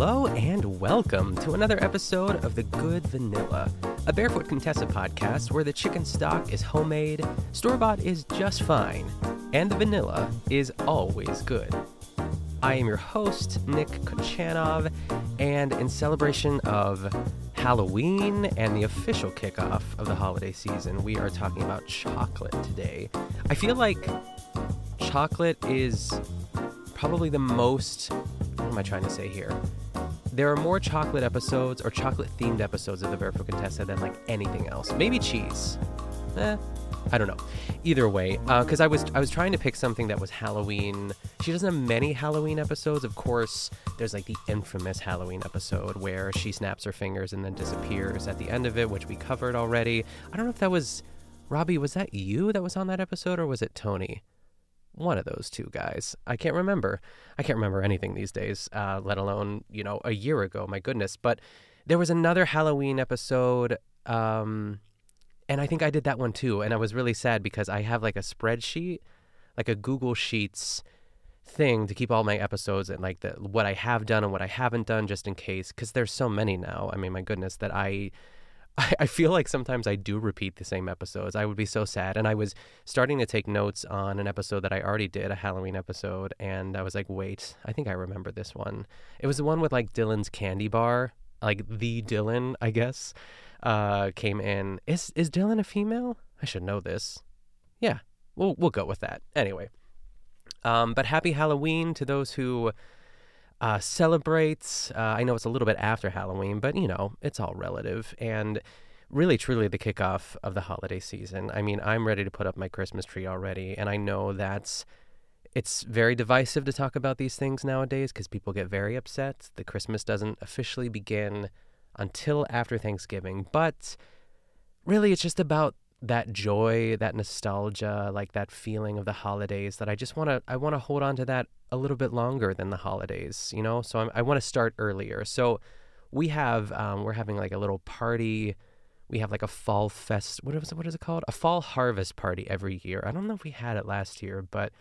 Hello and welcome to another episode of The Good Vanilla, a Barefoot Contessa podcast where the chicken stock is homemade, store bought is just fine, and the vanilla is always good. I am your host, Nick Kochanov, and in celebration of Halloween and the official kickoff of the holiday season, we are talking about chocolate today. I feel like chocolate is probably the most. What am I trying to say here? There are more chocolate episodes or chocolate themed episodes of the Barefoot Contessa than like anything else. Maybe cheese. Eh, I don't know. Either way, because uh, I was I was trying to pick something that was Halloween. She doesn't have many Halloween episodes. Of course, there's like the infamous Halloween episode where she snaps her fingers and then disappears at the end of it, which we covered already. I don't know if that was Robbie. Was that you that was on that episode, or was it Tony? One of those two guys. I can't remember. I can't remember anything these days, uh, let alone, you know, a year ago. My goodness. But there was another Halloween episode. Um, and I think I did that one too. And I was really sad because I have like a spreadsheet, like a Google Sheets thing to keep all my episodes and like the what I have done and what I haven't done just in case because there's so many now. I mean, my goodness, that I I, I feel like sometimes I do repeat the same episodes. I would be so sad. And I was starting to take notes on an episode that I already did, a Halloween episode, and I was like, wait, I think I remember this one. It was the one with like Dylan's candy bar, like the Dylan, I guess, uh, came in. Is is Dylan a female? I should know this. Yeah, we'll we'll go with that. Anyway. Um, but happy Halloween to those who uh, celebrates. Uh, I know it's a little bit after Halloween, but you know, it's all relative. And really, truly, the kickoff of the holiday season. I mean, I'm ready to put up my Christmas tree already, and I know that's it's very divisive to talk about these things nowadays because people get very upset. The Christmas doesn't officially begin until after Thanksgiving, but really, it's just about that joy, that nostalgia, like that feeling of the holidays that I just want to I want to hold on to that a little bit longer than the holidays, you know? So I'm, i want to start earlier. So we have um, we're having like a little party. We have like a fall fest. What is it, what is it called? A fall harvest party every year. I don't know if we had it last year, but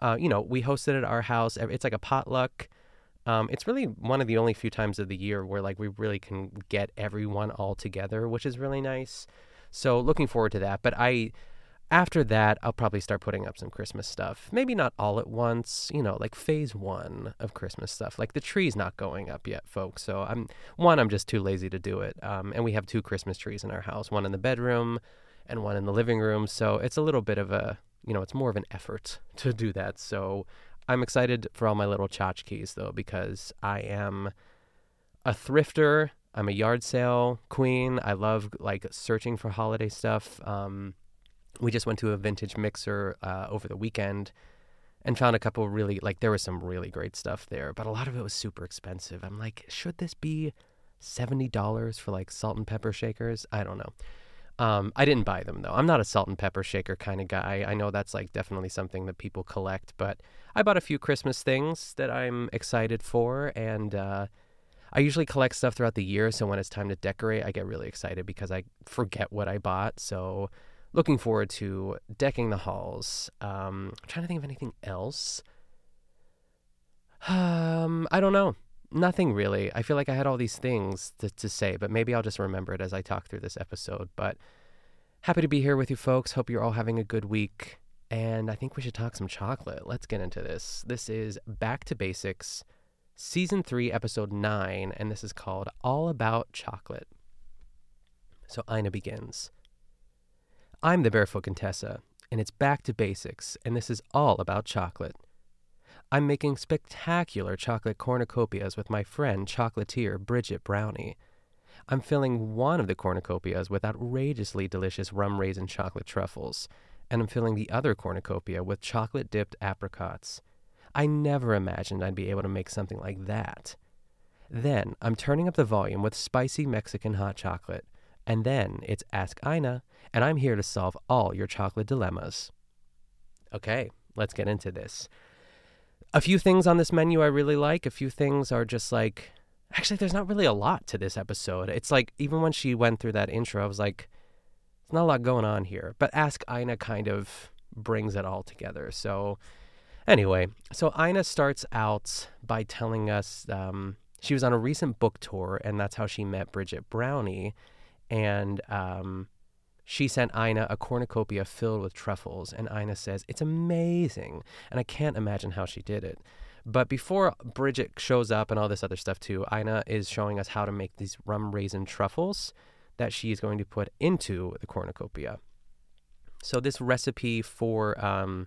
uh, you know, we hosted at our house. It's like a potluck. Um, it's really one of the only few times of the year where like we really can get everyone all together, which is really nice. So looking forward to that. But I, after that, I'll probably start putting up some Christmas stuff. Maybe not all at once, you know, like phase one of Christmas stuff. Like the tree's not going up yet, folks. So I'm one, I'm just too lazy to do it. Um, and we have two Christmas trees in our house, one in the bedroom and one in the living room. So it's a little bit of a, you know, it's more of an effort to do that. So I'm excited for all my little tchotchkes though, because I am a thrifter I'm a yard sale queen. I love like searching for holiday stuff. Um, we just went to a vintage mixer uh, over the weekend and found a couple really like there was some really great stuff there, but a lot of it was super expensive. I'm like, should this be seventy dollars for like salt and pepper shakers? I don't know. Um, I didn't buy them though. I'm not a salt and pepper shaker kind of guy. I know that's like definitely something that people collect, but I bought a few Christmas things that I'm excited for, and uh, I usually collect stuff throughout the year, so when it's time to decorate, I get really excited because I forget what I bought. So, looking forward to decking the halls. Um, I'm trying to think of anything else. Um, I don't know. Nothing really. I feel like I had all these things to, to say, but maybe I'll just remember it as I talk through this episode. But happy to be here with you folks. Hope you're all having a good week. And I think we should talk some chocolate. Let's get into this. This is Back to Basics season 3, episode 9, and this is called All About Chocolate. So Ina begins. I'm the Barefoot Contessa, and it's back to basics, and this is all about chocolate. I'm making spectacular chocolate cornucopias with my friend chocolatier Brigitte Brownie. I'm filling one of the cornucopias with outrageously delicious rum raisin chocolate truffles, and I'm filling the other cornucopia with chocolate dipped apricots. I never imagined I'd be able to make something like that. Then I'm turning up the volume with spicy Mexican hot chocolate. And then it's Ask Ina, and I'm here to solve all your chocolate dilemmas. Okay, let's get into this. A few things on this menu I really like. A few things are just like, actually, there's not really a lot to this episode. It's like, even when she went through that intro, I was like, there's not a lot going on here. But Ask Ina kind of brings it all together. So Anyway, so Ina starts out by telling us um, she was on a recent book tour, and that's how she met Brigitte Brownie. And um, she sent Ina a cornucopia filled with truffles, and Ina says, It's amazing. And I can't imagine how she did it. But before Brigitte shows up and all this other stuff too, Ina is showing us how to make these rum raisin truffles that she is going to put into the cornucopia. So this recipe for um,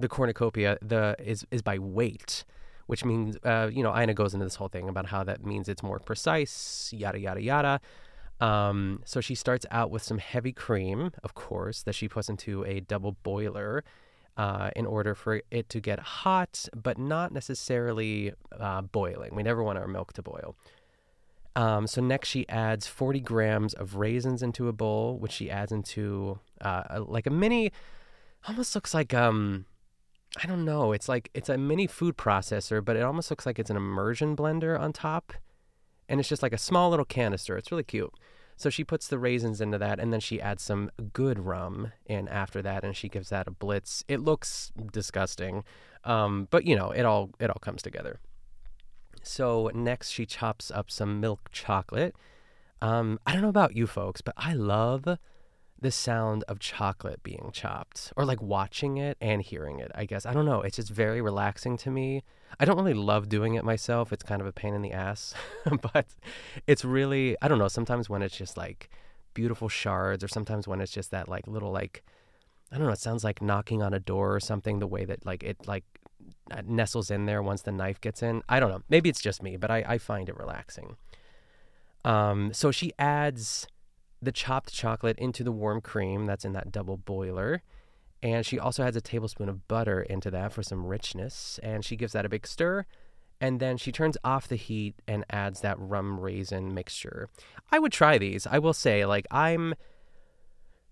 the cornucopia the is is by weight, which means uh, you know Ina goes into this whole thing about how that means it's more precise, yada yada yada. Um, so she starts out with some heavy cream, of course, that she puts into a double boiler uh, in order for it to get hot, but not necessarily uh, boiling. We never want our milk to boil. Um, so next, she adds 40 grams of raisins into a bowl, which she adds into uh, a, like a mini, almost looks like um, I don't know. It's like it's a mini food processor, but it almost looks like it's an immersion blender on top, and it's just like a small little canister. It's really cute. So she puts the raisins into that, and then she adds some good rum in after that, and she gives that a blitz. It looks disgusting, um, but you know, it all it all comes together. So next, she chops up some milk chocolate. Um, I don't know about you folks, but I love the sound of chocolate being chopped or like watching it and hearing it. I guess I don't know. It's just very relaxing to me. I don't really love doing it myself. It's kind of a pain in the ass, but it's really I don't know. Sometimes when it's just like beautiful shards, or sometimes when it's just that like little like I don't know. It sounds like knocking on a door or something. The way that like it like nestles in there once the knife gets in. I don't know. Maybe it's just me, but I, I find it relaxing. Um, so she adds the chopped chocolate into the warm cream that's in that double boiler. And she also adds a tablespoon of butter into that for some richness. And she gives that a big stir. And then she turns off the heat and adds that rum raisin mixture. I would try these. I will say, like, I'm,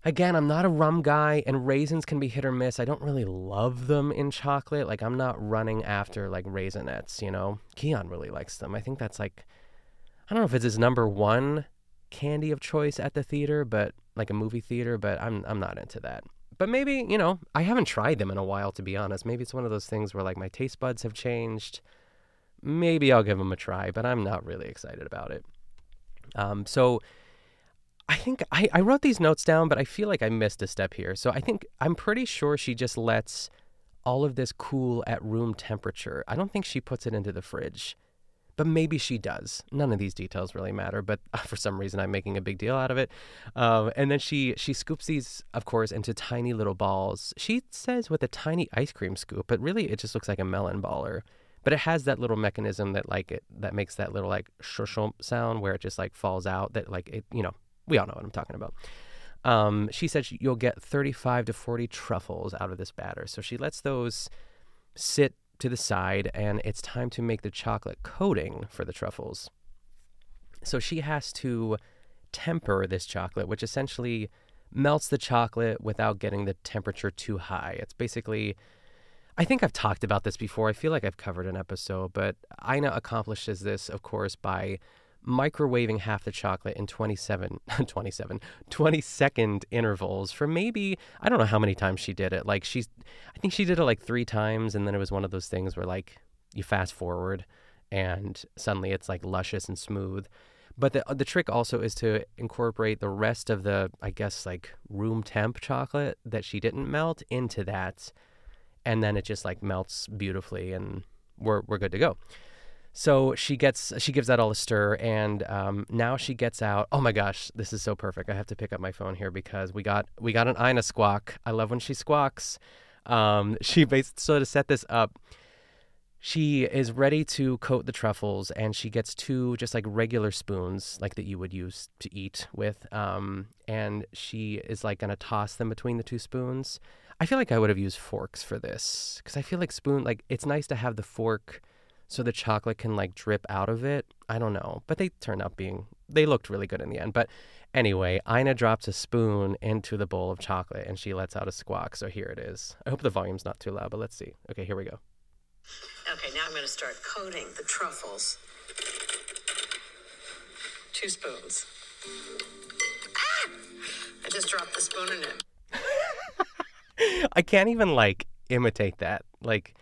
again, I'm not a rum guy, and raisins can be hit or miss. I don't really love them in chocolate. Like, I'm not running after, like, Raisinets, you know? Keon really likes them. I think that's, like, I don't know if it's his number one candy of choice at the theater, but like a movie theater, but I'm I'm not into that. But maybe, you know, I haven't tried them in a while to be honest. Maybe it's one of those things where like my taste buds have changed. Maybe I'll give them a try, but I'm not really excited about it. Um, so I think I, I wrote these notes down, but I feel like I missed a step here. So I think I'm pretty sure she just lets all of this cool at room temperature. I don't think she puts it into the fridge but maybe she does. None of these details really matter, but for some reason I'm making a big deal out of it. Um, and then she she scoops these, of course, into tiny little balls. She says with a tiny ice cream scoop, but really it just looks like a melon baller. But it has that little mechanism that like it that makes that little like shush sound where it just like falls out. That like it, you know, we all know what I'm talking about. Um, she said you'll get 35 to 40 truffles out of this batter. So she lets those sit to the side, and it's time to make the chocolate coating for the truffles. So she has to temper this chocolate, which essentially melts the chocolate without getting the temperature too high. It's basically, I think I've talked about this before. I feel like I've covered an episode, but Ina accomplishes this, of course, by microwaving half the chocolate in 27, 27, 20 second intervals for maybe, I don't know how many times she did it. Like she's, I think she did it like three times. And then it was one of those things where like you fast forward and suddenly it's like luscious and smooth. But the, the trick also is to incorporate the rest of the, I guess, like room temp chocolate that she didn't melt into that. And then it just like melts beautifully and we're, we're good to go. So she gets she gives that all a stir, and um, now she gets out. Oh my gosh, this is so perfect! I have to pick up my phone here because we got we got an Ina squawk. I love when she squawks. Um, she basically so to set this up, she is ready to coat the truffles, and she gets two just like regular spoons, like that you would use to eat with. Um, and she is like gonna toss them between the two spoons. I feel like I would have used forks for this because I feel like spoon like it's nice to have the fork so the chocolate can like drip out of it. I don't know, but they turned out being they looked really good in the end. But anyway, Ina drops a spoon into the bowl of chocolate and she lets out a squawk. So here it is. I hope the volume's not too loud, but let's see. Okay, here we go. Okay, now I'm going to start coating the truffles. Two spoons. Ah! I just dropped the spoon in it. I can't even like imitate that. Like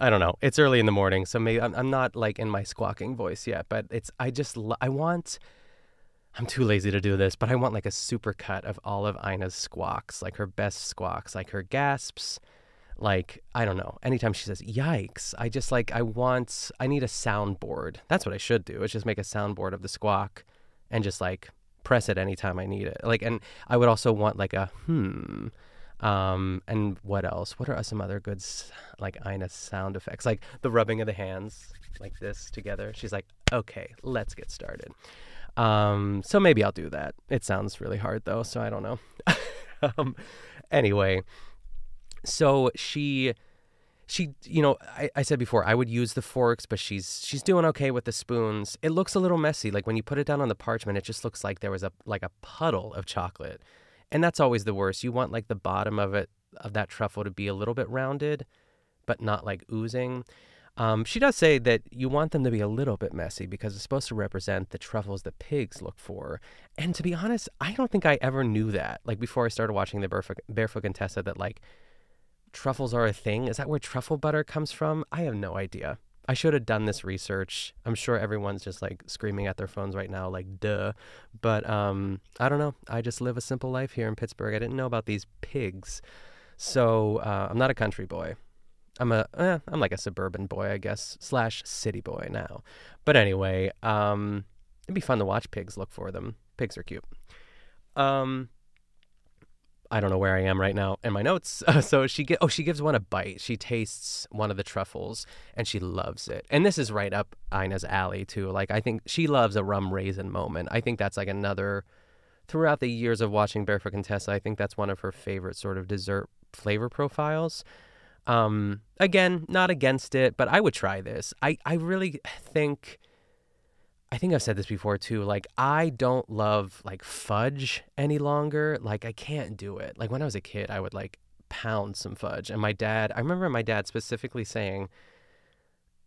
I don't know. It's early in the morning, so maybe I'm, I'm not like in my squawking voice yet, but it's I just I want I'm too lazy to do this, but I want like a super cut of all of Ina's squawks, like her best squawks, like her gasps, like I don't know. Anytime she says "yikes," I just like I want I need a soundboard. That's what I should do. Is just make a soundboard of the squawk and just like press it anytime I need it. Like and I would also want like a hmm um, and what else? What are some other good like Ina sound effects? Like the rubbing of the hands, like this together. She's like, okay, let's get started. Um, so maybe I'll do that. It sounds really hard though, so I don't know. um, anyway, so she she you know I, I said before i would use the forks but she's she's doing okay with the spoons it looks a little messy like when you put it down on the parchment it just looks like there was a like a puddle of chocolate and that's always the worst. You want like the bottom of it of that truffle to be a little bit rounded, but not like oozing. Um, she does say that you want them to be a little bit messy because it's supposed to represent the truffles that pigs look for. And to be honest, I don't think I ever knew that. Like before I started watching the Barefoot, Barefoot Contessa, that like truffles are a thing. Is that where truffle butter comes from? I have no idea. I should have done this research. I'm sure everyone's just like screaming at their phones right now, like duh. But um, I don't know. I just live a simple life here in Pittsburgh. I didn't know about these pigs, so uh, I'm not a country boy. I'm a eh, I'm like a suburban boy, I guess, slash city boy now. But anyway, um, it'd be fun to watch pigs look for them. Pigs are cute. Um, I don't know where I am right now in my notes. Uh, so she get oh she gives one a bite. She tastes one of the truffles and she loves it. And this is right up Ina's alley too. Like I think she loves a rum raisin moment. I think that's like another throughout the years of watching Barefoot Contessa, I think that's one of her favorite sort of dessert flavor profiles. Um, again, not against it, but I would try this. I I really think I think I've said this before too. Like, I don't love like fudge any longer. Like, I can't do it. Like, when I was a kid, I would like pound some fudge. And my dad, I remember my dad specifically saying,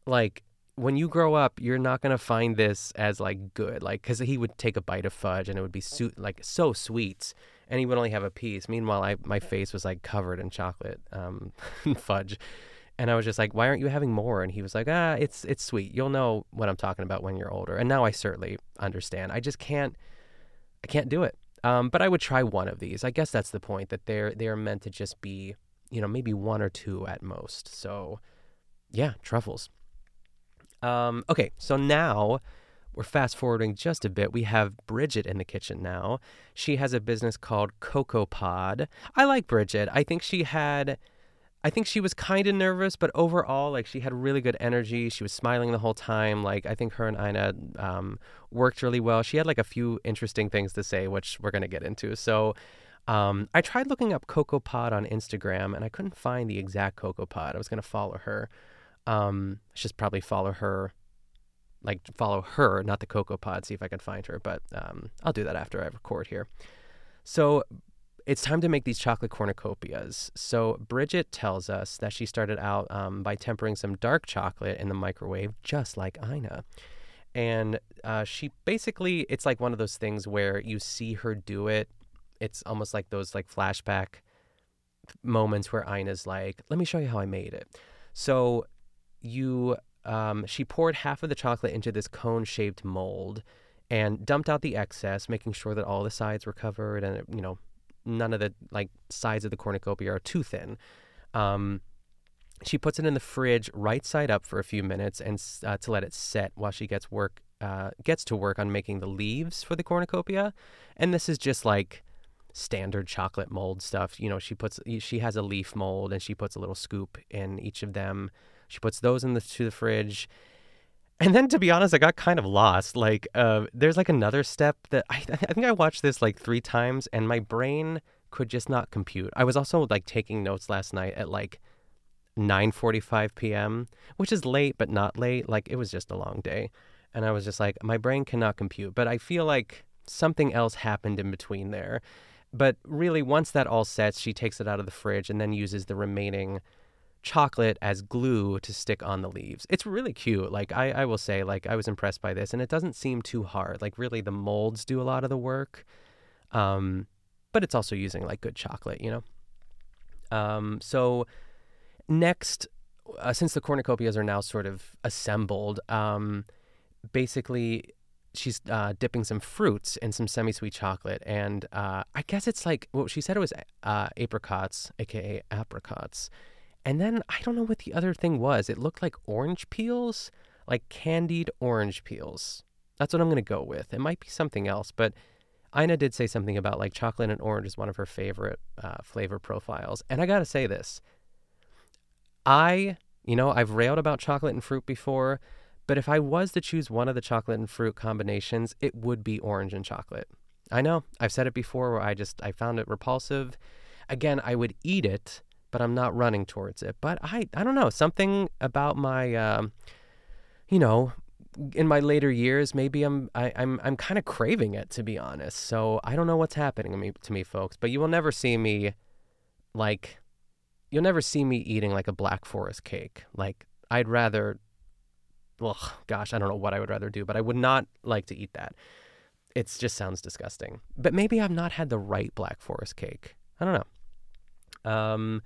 like, when you grow up, you're not going to find this as like good. Like, because he would take a bite of fudge and it would be su- like so sweet. And he would only have a piece. Meanwhile, I, my face was like covered in chocolate um, fudge. And I was just like, why aren't you having more? And he was like, ah, it's it's sweet. You'll know what I'm talking about when you're older. And now I certainly understand. I just can't I can't do it. Um, but I would try one of these. I guess that's the point that they're they're meant to just be, you know, maybe one or two at most. So yeah, truffles. Um, okay, so now we're fast forwarding just a bit. We have Brigitte in the kitchen now. She has a business called Cocoa Pod. I like Brigitte. I think she had I think she was kind of nervous, but overall, like she had really good energy. She was smiling the whole time. Like I think her and Ina um, worked really well. She had like a few interesting things to say, which we're gonna get into. So um, I tried looking up Coco Pod on Instagram, and I couldn't find the exact Coco Pod. I was gonna follow her. Um, I should probably follow her, like follow her, not the Coco Pod. See if I can find her, but um, I'll do that after I record here. So it's time to make these chocolate cornucopias. So Brigitte tells us that she started out um, by tempering some dark chocolate in the microwave, just like Ina. And uh, she basically, it's like one of those things where you see her do it. It's almost like those like flashback moments where Ina's like, "Let me show you how I made it." So you, um, she poured half of the chocolate into this cone-shaped mold and dumped out the excess, making sure that all the sides were covered and you know none of the like sides of the cornucopia are too thin. Um, she puts it in the fridge right side up for a few minutes and uh, to let it set while she gets work uh, gets to work on making the leaves for the cornucopia. And this is just like standard chocolate mold stuff. You know, she puts she has a leaf mold and she puts a little scoop in each of them. She puts those in the to the fridge and then to be honest, I got kind of lost. Like, uh, there's like another step that I, I think I watched this like three times, and my brain could just not compute. I was also like taking notes last night at like 9:45 p.m., which is late but not late. Like it was just a long day, and I was just like, my brain cannot compute. But I feel like something else happened in between there. But really, once that all sets, she takes it out of the fridge and then uses the remaining chocolate as glue to stick on the leaves. It's really cute. Like I, I will say, like I was impressed by this, and it doesn't seem too hard. Like really, the molds do a lot of the work, um, but it's also using like good chocolate, you know. Um, so next, uh, since the cornucopias are now sort of assembled, um, basically she's uh, dipping some fruits in some semi-sweet chocolate, and uh, I guess it's like well, she said it was uh, apricots, aka apricots, and then I don't know what the other thing was. It looked like orange peels, like candied orange peels. That's what I'm gonna go with. It might be something else, but Ina did say something about like chocolate and orange is one of her favorite uh, flavor profiles, and I gotta say this. I, you know, I've railed about chocolate and fruit before. But if I was to choose one of the chocolate and fruit combinations, it would be orange and chocolate. I know, I've said it before where I just I found it repulsive. Again, I would eat it, but I'm not running towards it. But I I don't know, something about my um, you know, in my later years, maybe I'm I, I'm I'm kind of craving it to be honest. So I don't know what's happening to me to me, folks. But you will never see me like you'll never see me eating like a black forest cake. Like I'd rather well, gosh, I don't know what I would rather do, but I would not like to eat that. It just sounds disgusting. But maybe I've not had the right Black Forest cake. I don't know. Um,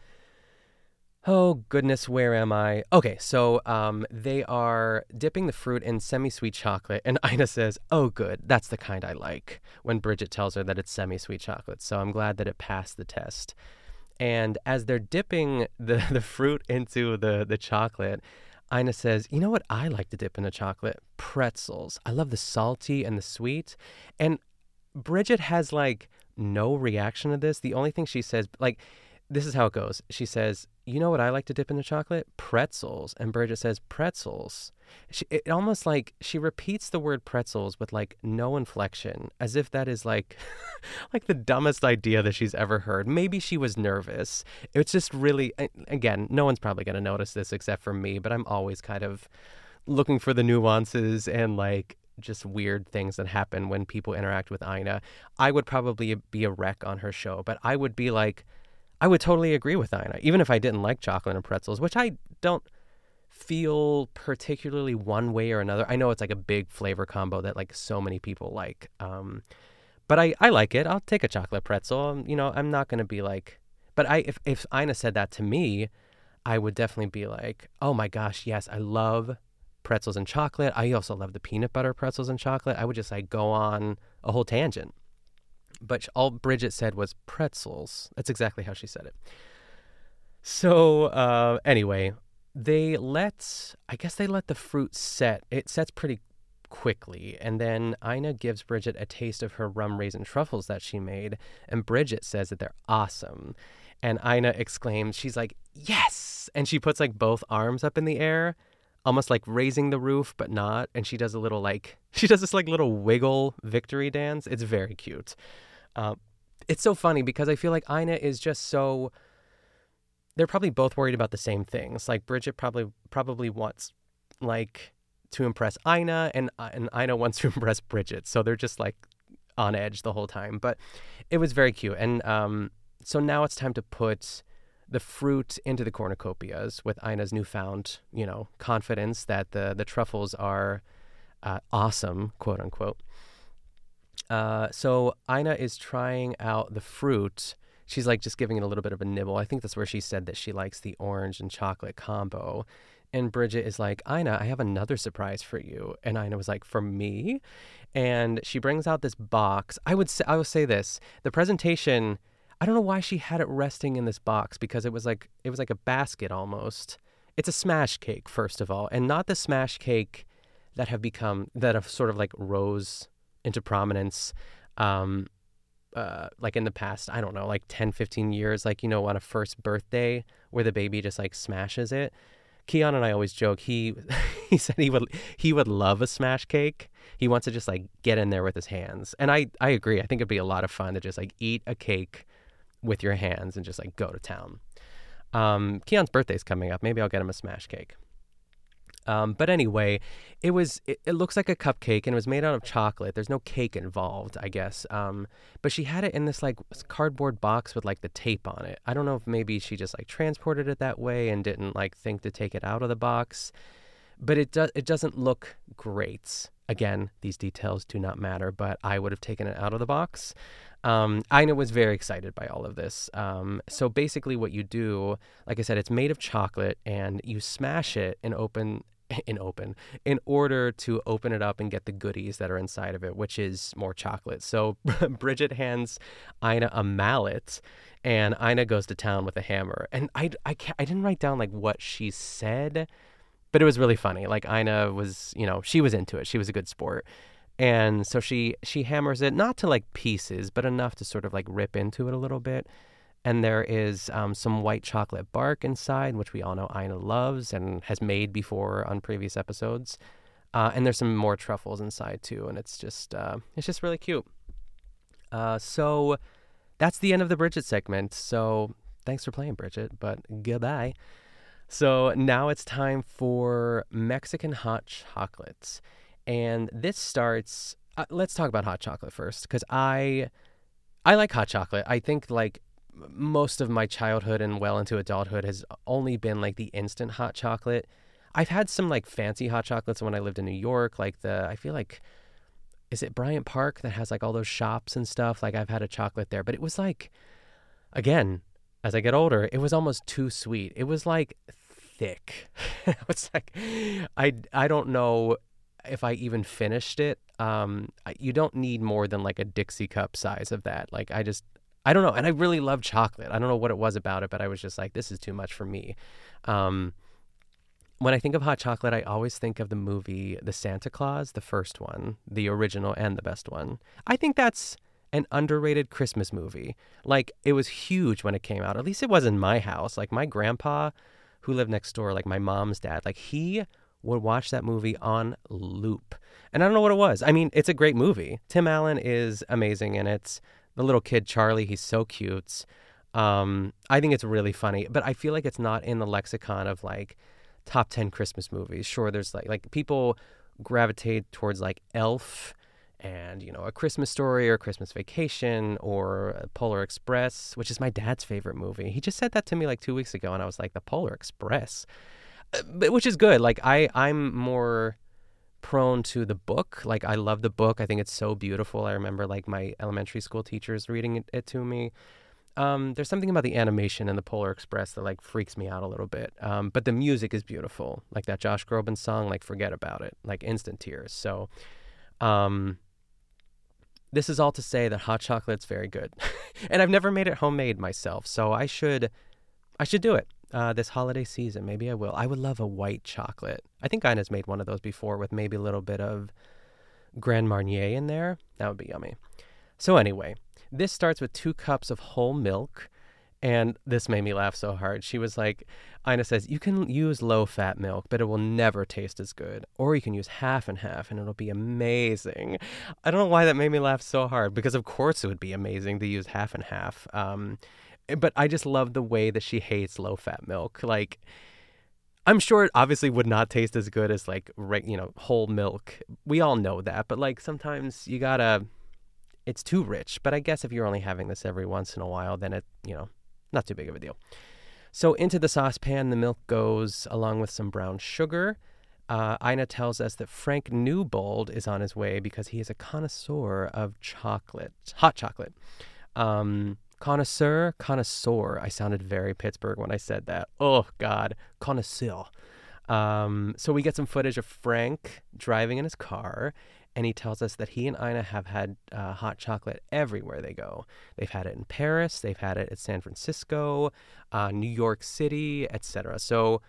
oh goodness, where am I? Okay, so um, they are dipping the fruit in semi-sweet chocolate, and Ina says, "Oh, good, that's the kind I like." When Brigitte tells her that it's semi-sweet chocolate, so I'm glad that it passed the test. And as they're dipping the the fruit into the the chocolate, Ina says, You know what I like to dip in the chocolate? Pretzels. I love the salty and the sweet. And Brigitte has like no reaction to this. The only thing she says, like, this is how it goes. She says, "You know what I like to dip in the chocolate? Pretzels." And Brigitte says, "Pretzels." She, it almost like she repeats the word pretzels with like no inflection, as if that is like, like the dumbest idea that she's ever heard. Maybe she was nervous. It's just really, again, no one's probably gonna notice this except for me. But I'm always kind of looking for the nuances and like just weird things that happen when people interact with Ina. I would probably be a wreck on her show, but I would be like I would totally agree with Ina, even if I didn't like chocolate and pretzels, which I don't feel particularly one way or another. I know it's like a big flavor combo that like so many people like. Um, but I, I like it. I'll take a chocolate pretzel. Um, you know, I'm not going to be like, but I if, if Ina said that to me, I would definitely be like, oh my gosh, yes, I love pretzels and chocolate. I also love the peanut butter pretzels and chocolate. I would just like go on a whole tangent but all Brigitte said was pretzels. That's exactly how she said it. So, uh, anyway, they let, I guess they let the fruit set. It sets pretty quickly. And then Ina gives Brigitte a taste of her rum raisin truffles that she made. And Brigitte says that they're awesome. And Ina exclaims, she's like, yes. And she puts like both arms up in the air, almost like raising the roof, but not. And she does a little like, she does this like little wiggle victory dance. It's very cute. Uh, it's so funny because I feel like Ina is just so. They're probably both worried about the same things. Like Brigitte probably probably wants like to impress Ina, and uh, and Ina wants to impress Brigitte. So they're just like on edge the whole time. But it was very cute, and um, so now it's time to put the fruit into the cornucopias with Ina's newfound, you know, confidence that the the truffles are uh, awesome, quote unquote. Uh, so Ina is trying out the fruit. She's like just giving it a little bit of a nibble. I think that's where she said that she likes the orange and chocolate combo. And Brigitte is like, Ina, I have another surprise for you. And Ina was like, for me? And she brings out this box. I would say, I will say this: the presentation. I don't know why she had it resting in this box because it was like it was like a basket almost. It's a smash cake, first of all, and not the smash cake that have become that have sort of like rose into prominence um, uh, like in the past, I don't know, like 10, 15 years, like, you know, on a first birthday where the baby just like smashes it. Keon and I always joke. He he said he would he would love a smash cake. He wants to just like get in there with his hands, and I I agree. I think it'd be a lot of fun to just like eat a cake with your hands and just like go to town. Um, Keon's birthday's coming up. Maybe I'll get him a smash cake. Um, but anyway, it was it, it, looks like a cupcake and it was made out of chocolate. There's no cake involved, I guess. Um, but she had it in this like cardboard box with like the tape on it. I don't know if maybe she just like transported it that way and didn't like think to take it out of the box. But it does it doesn't look great. Again, these details do not matter, but I would have taken it out of the box. Um, Ina was very excited by all of this. Um, so basically, what you do, like I said, it's made of chocolate, and you smash it and open in open in order to open it up and get the goodies that are inside of it, which is more chocolate. So Brigitte hands Ina a mallet and Ina goes to town with a hammer. And I, I, I didn't write down like what she said, but it was really funny. Like Ina was, you know, she was into it. She was a good sport. And so she she hammers it not to like pieces, but enough to sort of like rip into it a little bit and there is um, some white chocolate bark inside, which we all know Ina loves and has made before on previous episodes. Uh, and there's some more truffles inside too, and it's just uh, it's just really cute. Uh, so that's the end of the Brigitte segment. So thanks for playing, Brigitte, but goodbye. So now it's time for Mexican hot chocolates, and this starts. Uh, let's talk about hot chocolate first, because I I like hot chocolate. I think like most of my childhood and well into adulthood has only been like the instant hot chocolate. I've had some like fancy hot chocolates when I lived in New York, like the I feel like is it Bryant Park that has like all those shops and stuff? Like I've had a chocolate there, but it was like again, as I get older, it was almost too sweet. It was like thick. it's like I I don't know if I even finished it. Um, you don't need more than like a Dixie cup size of that. Like I just I don't know. And I really love chocolate. I don't know what it was about it, but I was just like, this is too much for me. Um, when I think of hot chocolate, I always think of the movie The Santa Claus, the first one, the original and the best one. I think that's an underrated Christmas movie. Like, it was huge when it came out. At least it was in my house. Like, my grandpa, who lived next door, like my mom's dad, like, he would watch that movie on loop. And I don't know what it was. I mean, it's a great movie. Tim Allen is amazing in it the little kid Charlie. He's so cute. Um, I think it's really funny, but I feel like it's not in the lexicon of like top ten Christmas movies. Sure, there's like like people gravitate towards like Elf and you know a Christmas Story or Christmas Vacation or Polar Express, which is my dad's favorite movie. He just said that to me like two weeks ago, and I was like, the Polar Express, uh, which is good. Like I I'm more prone to the book. Like I love the book. I think it's so beautiful. I remember like my elementary school teachers reading it, it to me. Um, there's something about the animation in the Polar Express that like freaks me out a little bit. Um, but the music is beautiful. Like that Josh Groban song, like forget about it, like instant tears. So, um, this is all to say that hot chocolate's very good, and I've never made it homemade myself. So I should, I should do it uh, this holiday season. Maybe I will. I would love a white chocolate. I think Ina's made one of those before with maybe a little bit of Grand Marnier in there. That would be yummy. So, anyway, this starts with two cups of whole milk. And this made me laugh so hard. She was like, Ina says, you can use low fat milk, but it will never taste as good. Or you can use half and half and it'll be amazing. I don't know why that made me laugh so hard because, of course, it would be amazing to use half and half. Um, but I just love the way that she hates low fat milk. Like, I'm sure it obviously would not taste as good as like you know whole milk. We all know that, but like sometimes you gotta. It's too rich. But I guess if you're only having this every once in a while, then it you know not too big of a deal. So into the saucepan, the milk goes along with some brown sugar. Uh, Ina tells us that Frank Newbold is on his way because he is a connoisseur of chocolate, hot chocolate. Um, Connoisseur, connoisseur. I sounded very Pittsburgh when I said that. Oh, God. Connoisseur. Um, so we get some footage of Frank driving in his car, and he tells us that he and Ina have had uh, hot chocolate everywhere they go. They've had it in Paris, they've had it at San Francisco, uh, New York City, etc. So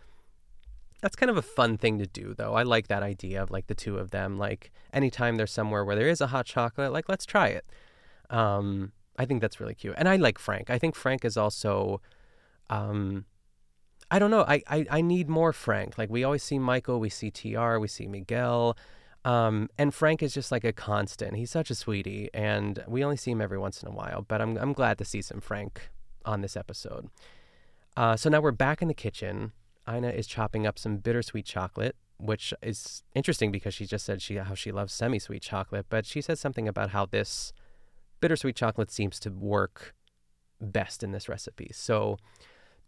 that's kind of a fun thing to do, though. I like that idea of like the two of them. Like anytime they're somewhere where there is a hot chocolate, like let's try it. Um, I think that's really cute. And I like Frank. I think Frank is also um I don't know. I, I, I need more Frank. Like we always see Michael, we see TR, we see Miguel. Um, and Frank is just like a constant. He's such a sweetie, and we only see him every once in a while. But I'm I'm glad to see some Frank on this episode. Uh, so now we're back in the kitchen. Ina is chopping up some bittersweet chocolate, which is interesting because she just said she how she loves semi-sweet chocolate, but she said something about how this bittersweet chocolate seems to work best in this recipe. So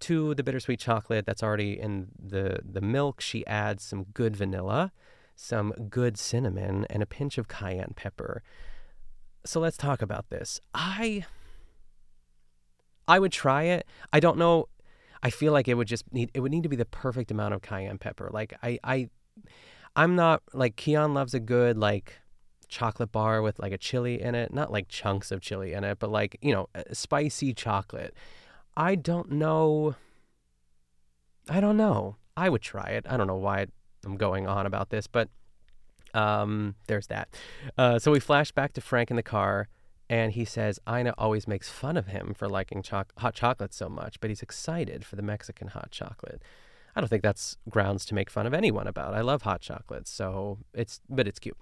to the bittersweet chocolate that's already in the, the milk, she adds some good vanilla, some good cinnamon, and a pinch of cayenne pepper. so let's talk about this. I I would try it. I don't know. I feel like it would just need it would need to be the perfect amount of cayenne pepper. Like I I I'm not like Keon loves a good like chocolate bar with like a chili in it, not like chunks of chili in it, but like, you know, spicy chocolate. I don't know I don't know. I would try it. I don't know why I'm going on about this, but um, there's that. Uh, so we flash back to Frank in the car, and he says Ina always makes fun of him for liking cho- hot chocolate so much, but he's excited for the Mexican hot chocolate. I don't think that's grounds to make fun of anyone about. I love hot chocolate, so it's but it's cute.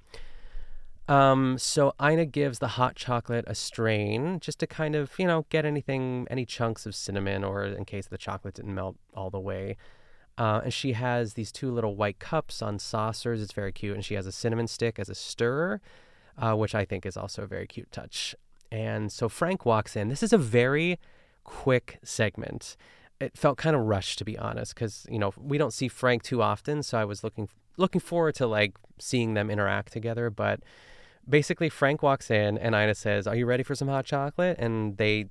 Um, so Ina gives the hot chocolate a strain just to kind of, you know, get anything, any chunks of cinnamon or in case the chocolate didn't melt all the way. Uh, and she has these two little white cups on saucers. It's very cute. And she has a cinnamon stick as a stirrer, uh, which I think is also a very cute touch. And so Frank walks in. This is a very quick segment. It felt kind of rushed, to be honest, because you know we don't see Frank too often. So I was looking looking forward to like seeing them interact together. But basically, Frank walks in, and Ina says, "Are you ready for some hot chocolate?" And they,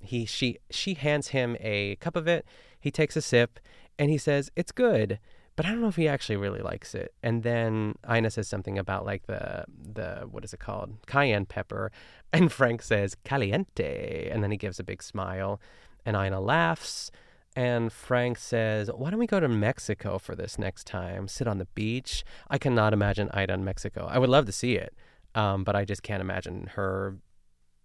he, she, she hands him a cup of it. He takes a sip, and he says it's good but I don't know if he actually really likes it. And then Ina says something about like the the what is it called cayenne pepper, and Frank says caliente, and then he gives a big smile, and Ina laughs, and Frank says, "Why don't we go to Mexico for this next time? Sit on the beach." I cannot imagine Ina in Mexico. I would love to see it, um, but I just can't imagine her.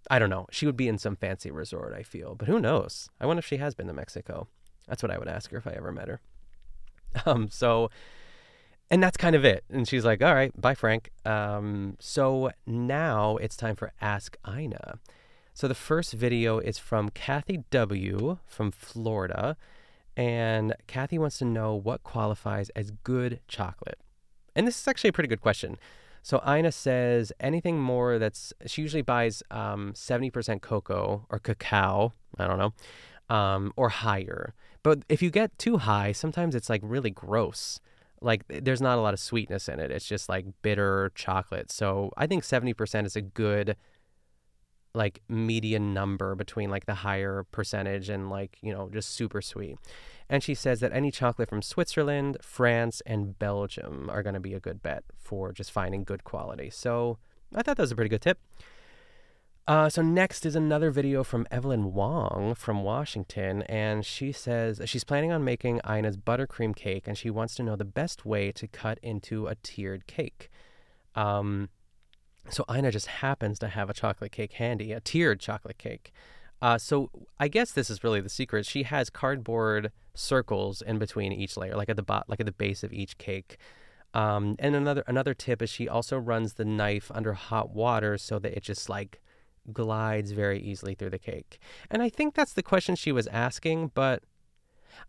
I don't know. She would be in some fancy resort. I feel, but who knows? I wonder if she has been to Mexico. That's what I would ask her if I ever met her. Um, so, and that's kind of it. And she's like, all right, bye, Frank. Um, so now it's time for Ask Ina. So the first video is from Kathy W. from Florida. And Kathy wants to know what qualifies as good chocolate. And this is actually a pretty good question. So Ina says anything more that's, she usually buys um, 70% cocoa or cacao, I don't know, um, or higher. But if you get too high, sometimes it's like really gross. Like there's not a lot of sweetness in it. It's just like bitter chocolate. So I think 70% is a good like median number between like the higher percentage and like, you know, just super sweet. And she says that any chocolate from Switzerland, France, and Belgium are going to be a good bet for just finding good quality. So I thought that was a pretty good tip. Uh, so next is another video from Evelyn Wong from Washington, and she says she's planning on making Ina's buttercream cake, and she wants to know the best way to cut into a tiered cake. Um, so Ina just happens to have a chocolate cake handy, a tiered chocolate cake. Uh, so I guess this is really the secret. She has cardboard circles in between each layer, like at the bot, like at the base of each cake. Um, and another another tip is she also runs the knife under hot water so that it just like glides very easily through the cake. And I think that's the question she was asking, but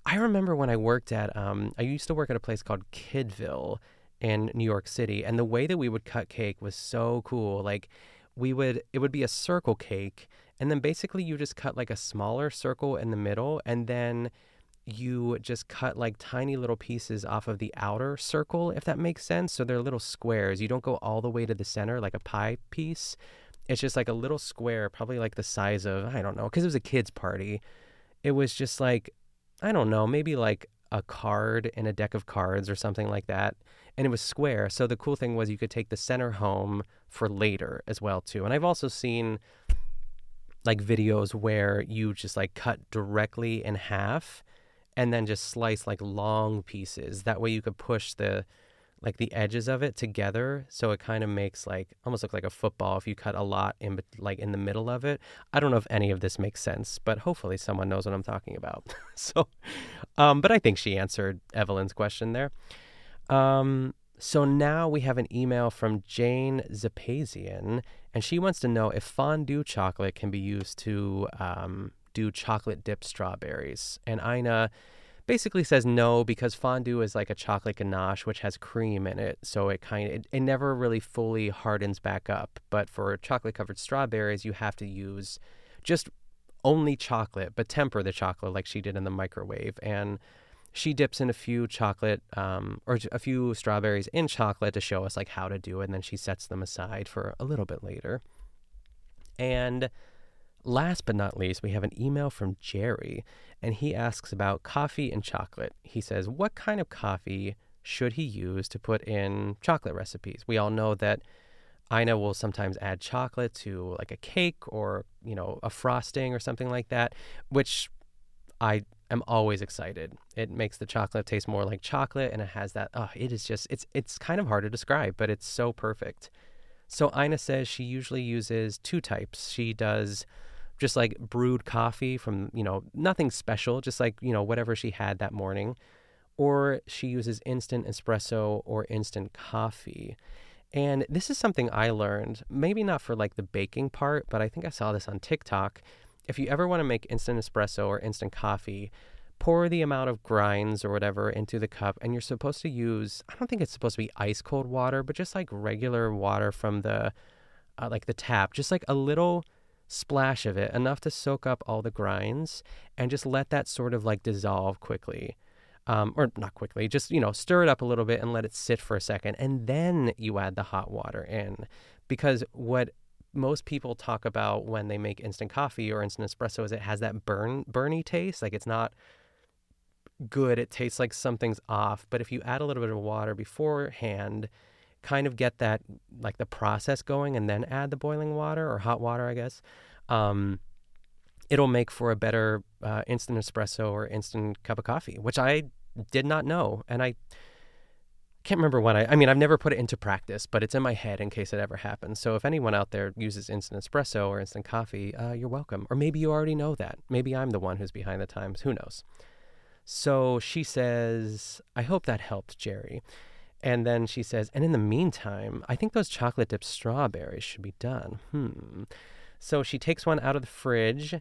I remember when I worked at, um, I used to work at a place called Kidville in New York City, and the way that we would cut cake was so cool. Like, we would, it would be a circle cake, and then basically you just cut like a smaller circle in the middle, and then you just cut like tiny little pieces off of the outer circle, if that makes sense. So they're little squares. You don't go all the way to the center like a pie piece it's just like a little square, probably like the size of, I don't know, because it was a kid's party. It was just like, I don't know, maybe like a card in a deck of cards or something like that. And it was square. So the cool thing was you could take the center home for later as well, too. And I've also seen like videos where you just like cut directly in half and then just slice like long pieces. That way you could push the like the edges of it together. So it kind of makes like almost look like a football if you cut a lot in like in the middle of it. I don't know if any of this makes sense but hopefully someone knows what i'm talking about. So um but i think she answered evelyn's question there. Um so now we have an email from jane zapazian and she wants to know if fondue chocolate can be used to um, do chocolate dipped strawberries. And ina basically says no because fondue is like a chocolate ganache which has cream in it. So it kind of it, it never really fully hardens back up. But for chocolate covered strawberries you have to use just only chocolate but temper the chocolate like she did in the microwave. And she dips in a few chocolate um, or a few strawberries in chocolate to show us like how to do it and then she sets them aside for a little bit later And last but not least, we have an email from Jerry, and he asks about coffee and chocolate. He says, What kind of coffee should he use to put in chocolate recipes? We all know that Ina will sometimes add chocolate to like a cake or, you know, a frosting or something like that, which I am always excited. It makes the chocolate taste more like chocolate and it has that oh, it is just it's it's kind of hard to describe, but it's so perfect. So Ina says she usually uses two types. She does just like brewed coffee from, you know, nothing special, just like, you know, whatever she had that morning. Or she uses instant espresso or instant coffee. And this is something I learned, maybe not for like the baking part, but I think I saw this on TikTok. If you ever want to make instant espresso or instant coffee, pour the amount of grinds or whatever into the cup and you're supposed to use I don't think it's supposed to be ice cold water, but just like regular water from the uh, like the tap, just like a little splash of it, enough to soak up all the grinds and just let that sort of like dissolve quickly. Um, or not quickly, just, you know, stir it up a little bit and let it sit for a second. And then you add the hot water in. Because what most people talk about when they make instant coffee or instant espresso is it has that burn, burny taste. Like it's not good. It tastes like something's off. But if you add a little bit of water beforehand, kind of get that like the process going and then add the boiling water or hot water, I guess. Um, it'll make for a better uh, instant espresso or instant cup of coffee, which I did not know, and I can't remember when I. I mean, I've never put it into practice, but it's in my head in case it ever happens. So if anyone out there uses instant espresso or instant coffee, uh, you're welcome. Or maybe you already know that. Maybe I'm the one who's behind the times. Who knows? So she says, I hope that helped, Jerry. And then she says, and in the meantime, I think those chocolate dipped strawberries should be done. Hmm. So she takes one out of the fridge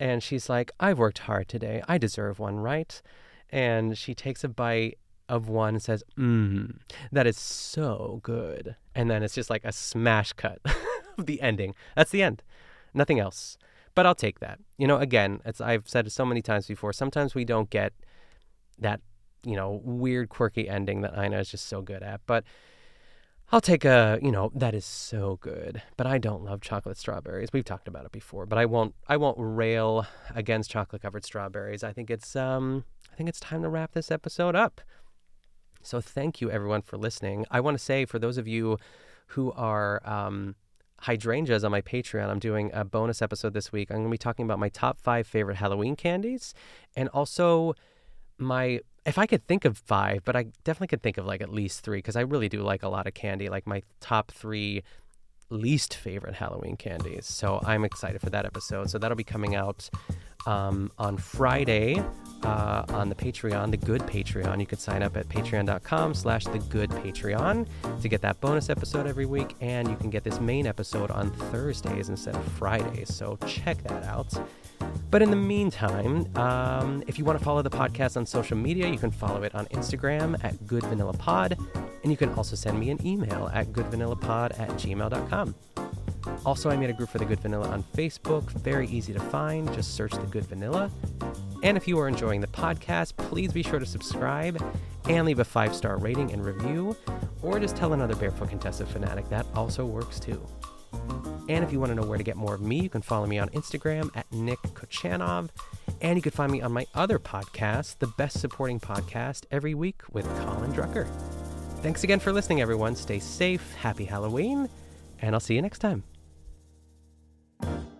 and she's like, I've worked hard today. I deserve one, right? And she takes a bite of one says, Mmm, that is so good. And then it's just like a smash cut of the ending. That's the end. Nothing else. But I'll take that. You know, again, it's I've said it so many times before. Sometimes we don't get that you know, weird, quirky ending that Ina is just so good at. But I'll take a, you know, that is so good. But I don't love chocolate strawberries. We've talked about it before, but I won't I won't rail against chocolate covered strawberries. I think it's um I think it's time to wrap this episode up. So thank you everyone for listening. I want to say for those of you who are um hydrangeas on my Patreon. I'm doing a bonus episode this week. I'm going to be talking about my top five favorite Halloween candies and also my if I could think of five, but I definitely could think of like at least three because I really do like a lot of candy, like my top three least favorite Halloween candies. So I'm excited for that episode. So that'll be coming out um, on Friday uh, on the Patreon, the Good Patreon. You can sign up at patreon.com slash the Good Patreon to get that bonus episode every week. And you can get this main episode on Thursdays instead of Fridays. So check that out. But in the meantime, um, if you want to follow the podcast on social media, you can follow it on Instagram at Good Vanilla Pod, and you can also send me an email at goodvanillapod at gmail.com. Also, I made a group for the Good Vanilla on Facebook. Very easy to find. Just search the Good Vanilla. And if you are enjoying the podcast, please be sure to subscribe and leave a five star rating and review, or just tell another Barefoot Contessa fanatic. That also works too. And if you want to know where to get more of me, you can follow me on Instagram at Nick Kochanov. And you can find me on my other podcast, the Best Supporting Podcast, every week with Colin Drucker. Thanks again for listening, everyone. Stay safe, happy Halloween, and I'll see you next time. Thank you